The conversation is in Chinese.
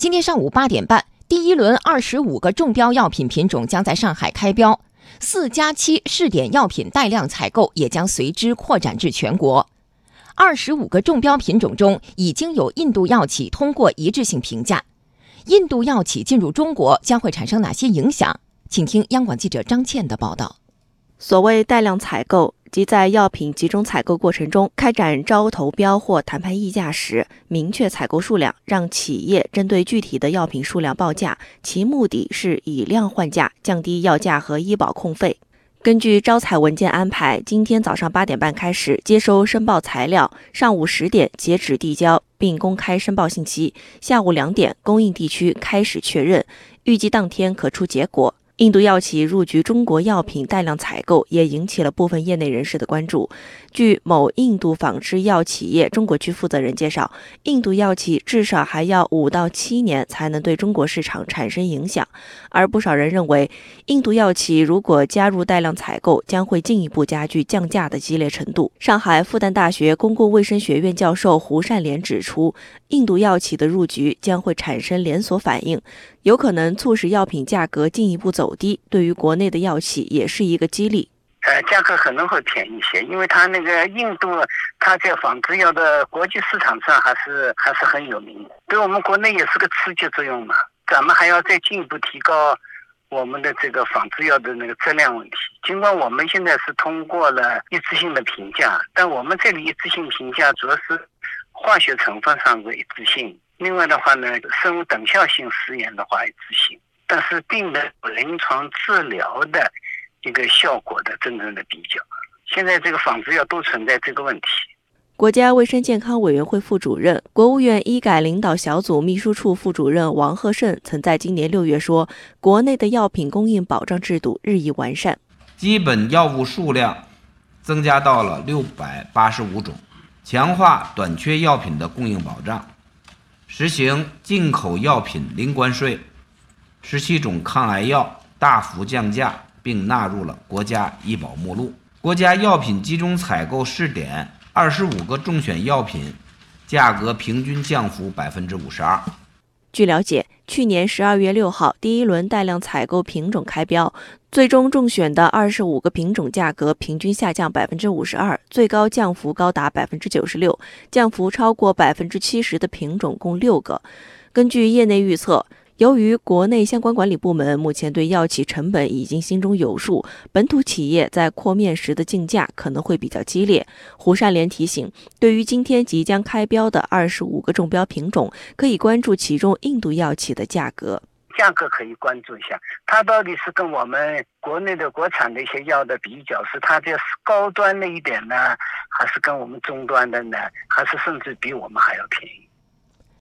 今天上午八点半，第一轮二十五个中标药品品种将在上海开标，四加七试点药品带量采购也将随之扩展至全国。二十五个中标品种中，已经有印度药企通过一致性评价。印度药企进入中国将会产生哪些影响？请听央广记者张倩的报道。所谓带量采购，即在药品集中采购过程中开展招投标或谈判议价时，明确采购数量，让企业针对具体的药品数量报价，其目的是以量换价，降低药价和医保控费。根据招采文件安排，今天早上八点半开始接收申报材料，上午十点截止递交并公开申报信息，下午两点供应地区开始确认，预计当天可出结果。印度药企入局中国药品带量采购，也引起了部分业内人士的关注。据某印度仿制药企业中国区负责人介绍，印度药企至少还要五到七年才能对中国市场产生影响。而不少人认为，印度药企如果加入带量采购，将会进一步加剧降价的激烈程度。上海复旦大学公共卫生学院教授胡善莲指出，印度药企的入局将会产生连锁反应。有可能促使药品价格进一步走低，对于国内的药企也是一个激励。呃，价格可能会便宜一些，因为它那个印度，它在仿制药的国际市场上还是还是很有名的，对我们国内也是个刺激作用嘛。咱们还要再进一步提高我们的这个仿制药的那个质量问题。尽管我们现在是通过了一致性的评价，但我们这里一致性评价主要是化学成分上的一致性。另外的话呢，生物等效性试验的话一致性，但是并没有临床治疗的一个效果的真正的比较。现在这个仿制药都存在这个问题。国家卫生健康委员会副主任、国务院医改领导小组秘书处副主任王贺胜曾在今年六月说，国内的药品供应保障制度日益完善，基本药物数量增加到了六百八十五种，强化短缺药品的供应保障。实行进口药品零关税，十七种抗癌药大幅降价，并纳入了国家医保目录。国家药品集中采购试点二十五个中选药品，价格平均降幅百分之五十二。据了解，去年十二月六号，第一轮带量采购品种开标，最终中选的二十五个品种价格平均下降百分之五十二，最高降幅高达百分之九十六，降幅超过百分之七十的品种共六个。根据业内预测。由于国内相关管理部门目前对药企成本已经心中有数，本土企业在扩面时的竞价可能会比较激烈。胡善莲提醒，对于今天即将开标的二十五个中标品种，可以关注其中印度药企的价格。价格可以关注一下，它到底是跟我们国内的国产的一些药的比较，是它的高端的一点呢，还是跟我们中端的呢，还是甚至比我们还要便宜？